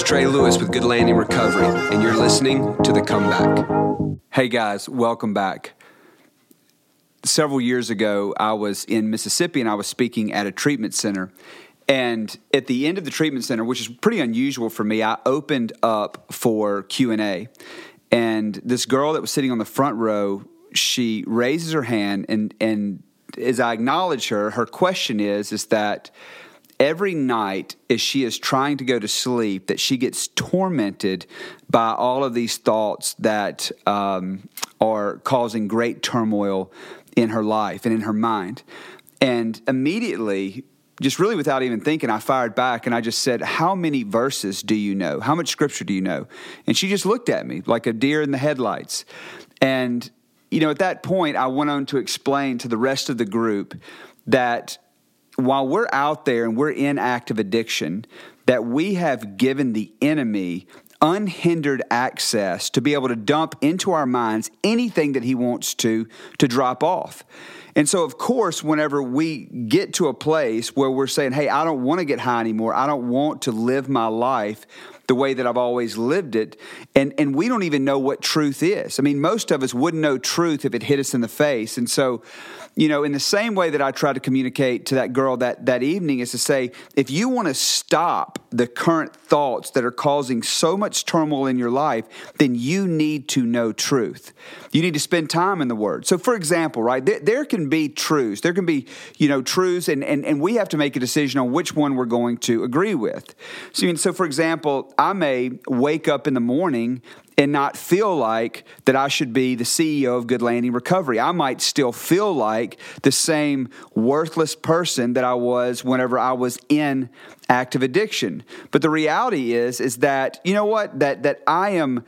is Trey Lewis with Good Landing Recovery, and you're listening to The Comeback. Hey guys, welcome back. Several years ago, I was in Mississippi and I was speaking at a treatment center. And at the end of the treatment center, which is pretty unusual for me, I opened up for Q&A. And this girl that was sitting on the front row, she raises her hand and and as I acknowledge her, her question is is that every night as she is trying to go to sleep that she gets tormented by all of these thoughts that um, are causing great turmoil in her life and in her mind. And immediately just really without even thinking i fired back and i just said how many verses do you know? How much scripture do you know? And she just looked at me like a deer in the headlights. And you know at that point i went on to explain to the rest of the group that while we're out there and we're in active addiction, that we have given the enemy unhindered access to be able to dump into our minds anything that he wants to to drop off. And so, of course, whenever we get to a place where we're saying, Hey, I don't want to get high anymore, I don't want to live my life the way that I've always lived it. And, and we don't even know what truth is. I mean, most of us wouldn't know truth if it hit us in the face. And so, you know, in the same way that I tried to communicate to that girl that, that evening is to say, if you want to stop the current thoughts that are causing so much turmoil in your life, then you need to know truth. You need to spend time in the Word. So, for example, right, there, there can be truths. There can be, you know, truths, and, and, and we have to make a decision on which one we're going to agree with. So, I mean, so for example, I may wake up in the morning and not feel like that I should be the CEO of Good Landing Recovery. I might still feel like the same worthless person that I was whenever I was in active addiction. But the reality is is that you know what that that I am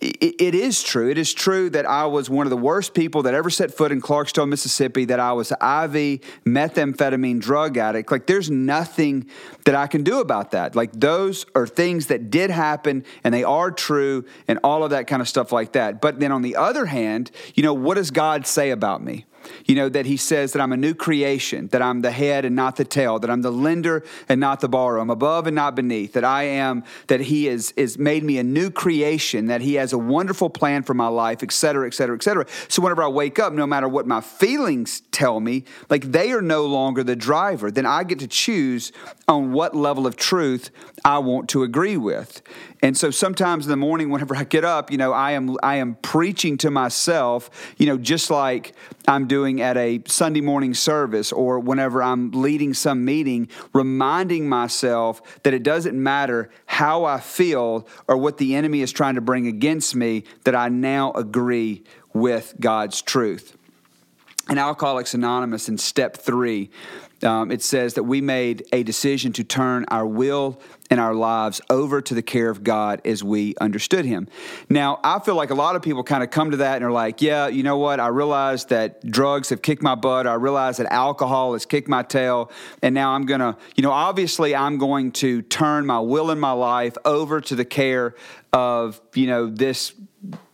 it is true. It is true that I was one of the worst people that ever set foot in Clarksville, Mississippi, that I was IV methamphetamine drug addict. Like, there's nothing that I can do about that. Like, those are things that did happen and they are true and all of that kind of stuff like that. But then on the other hand, you know, what does God say about me? You know, that he says that I'm a new creation, that I'm the head and not the tail, that I'm the lender and not the borrower, I'm above and not beneath, that I am, that he is, is made me a new creation, that he has a wonderful plan for my life, et cetera, et cetera, et cetera. So whenever I wake up, no matter what my feelings tell me, like they are no longer the driver, then I get to choose on what level of truth I want to agree with. And so sometimes in the morning, whenever I get up, you know, I am I am preaching to myself, you know, just like I'm doing at a Sunday morning service or whenever I'm leading some meeting, reminding myself that it doesn't matter how I feel or what the enemy is trying to bring against me, that I now agree with God's truth. In Alcoholics Anonymous, in step three, um, it says that we made a decision to turn our will and our lives over to the care of God as we understood Him. Now, I feel like a lot of people kind of come to that and are like, yeah, you know what? I realize that drugs have kicked my butt. I realize that alcohol has kicked my tail. And now I'm going to, you know, obviously I'm going to turn my will and my life over to the care of, you know, this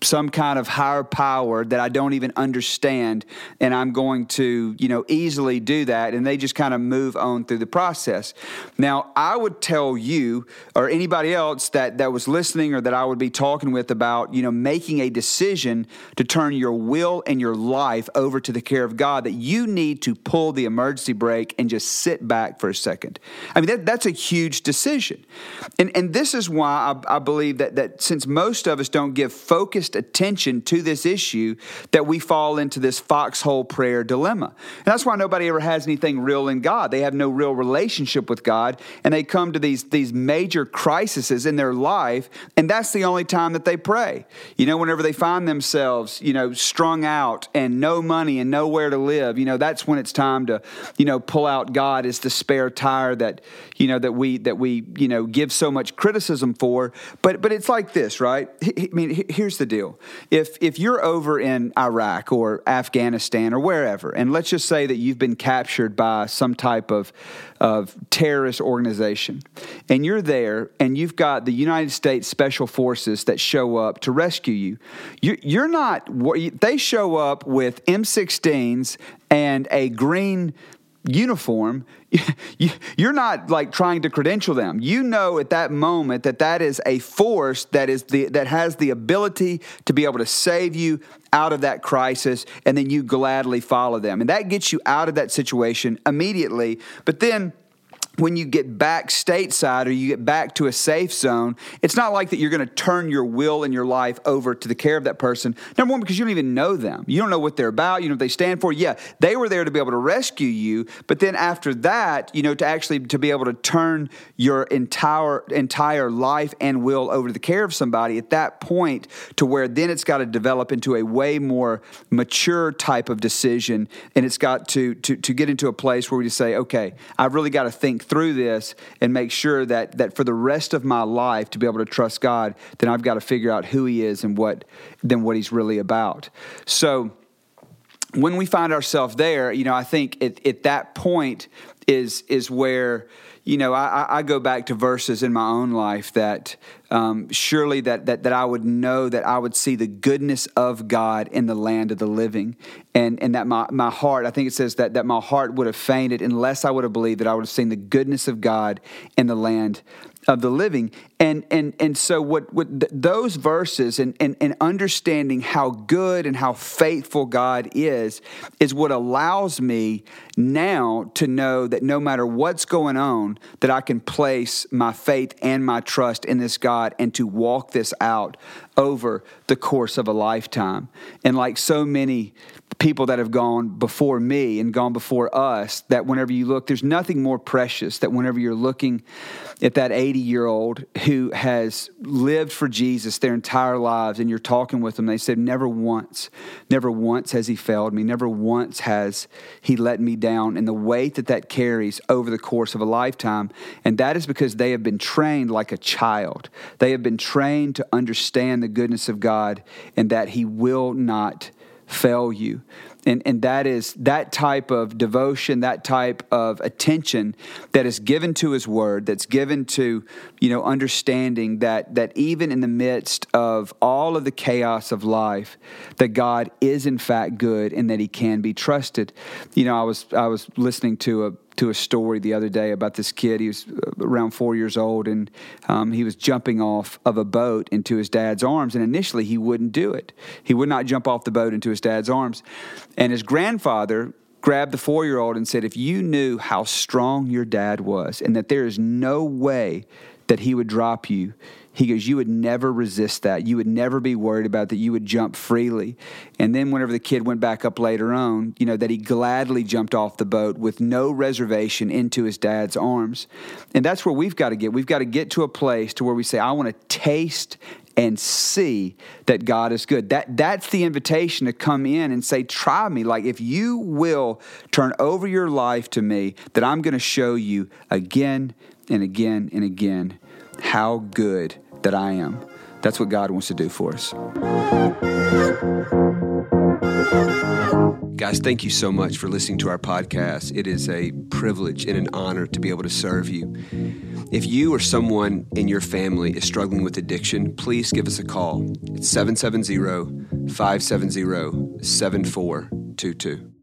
some kind of higher power that I don't even understand, and I'm going to, you know, easily do that. And they just kind of move on through the process. Now, I would tell you or anybody else that that was listening or that I would be talking with about, you know, making a decision to turn your will and your life over to the care of God, that you need to pull the emergency brake and just sit back for a second. I mean, that, that's a huge decision, and and this is why I, I believe that that since most of us don't give focused attention to this issue that we fall into this foxhole prayer dilemma. And that's why nobody ever has anything real in God. They have no real relationship with God, and they come to these, these major crises in their life, and that's the only time that they pray. You know, whenever they find themselves, you know, strung out and no money and nowhere to live, you know, that's when it's time to, you know, pull out God as the spare tire that, you know, that we that we, you know, give so much criticism for. But but it's like this, right? I mean, here's the deal deal. If if you're over in Iraq or Afghanistan or wherever, and let's just say that you've been captured by some type of of terrorist organization, and you're there, and you've got the United States Special Forces that show up to rescue you, you you're not. They show up with M16s and a green uniform, you're not like trying to credential them. You know at that moment that that is a force that is the that has the ability to be able to save you out of that crisis and then you gladly follow them. And that gets you out of that situation immediately. But then when you get back stateside or you get back to a safe zone, it's not like that you're going to turn your will and your life over to the care of that person. Number one, because you don't even know them. You don't know what they're about. You know what they stand for. Yeah, they were there to be able to rescue you, but then after that, you know, to actually to be able to turn your entire entire life and will over to the care of somebody at that point, to where then it's got to develop into a way more mature type of decision, and it's got to to to get into a place where we just say, okay, I've really got to think through this and make sure that that for the rest of my life to be able to trust God, then I've got to figure out who He is and what then what He's really about. So when we find ourselves there, you know, I think at, at that point is is where you know, I, I, go back to verses in my own life that um, surely that, that that I would know that I would see the goodness of God in the land of the living, and and that my, my heart, I think it says that that my heart would have fainted unless I would have believed that I would have seen the goodness of God in the land of the living. And and and so what what th- those verses and, and and understanding how good and how faithful God is is what allows me now to know that no matter what's going on that I can place my faith and my trust in this God and to walk this out over the course of a lifetime. And like so many people that have gone before me and gone before us that whenever you look, there's nothing more precious that whenever you're looking at that 80 year old who has lived for Jesus their entire lives and you're talking with them, they said, Never once, never once has he failed me, never once has he let me down. And the weight that that carries over the course of a lifetime, and that is because they have been trained like a child. They have been trained to understand the goodness of God and that he will not fail you. And, and that is that type of devotion, that type of attention that is given to his word, that's given to, you know, understanding that that even in the midst of all of the chaos of life, that God is in fact good and that he can be trusted. You know, I was I was listening to a to a story the other day about this kid. He was uh, around four years old, and um, he was jumping off of a boat into his dad's arms. And initially, he wouldn't do it. He would not jump off the boat into his dad's arms. And his grandfather grabbed the four year old and said, If you knew how strong your dad was, and that there is no way that he would drop you, he goes, You would never resist that. You would never be worried about that. You would jump freely. And then, whenever the kid went back up later on, you know, that he gladly jumped off the boat with no reservation into his dad's arms. And that's where we've got to get. We've got to get to a place to where we say, I want to taste and see that God is good. That that's the invitation to come in and say, "Try me." Like if you will turn over your life to me, that I'm going to show you again and again and again how good that I am. That's what God wants to do for us. Guys, thank you so much for listening to our podcast. It is a privilege and an honor to be able to serve you. If you or someone in your family is struggling with addiction, please give us a call. It's 770 570 7422.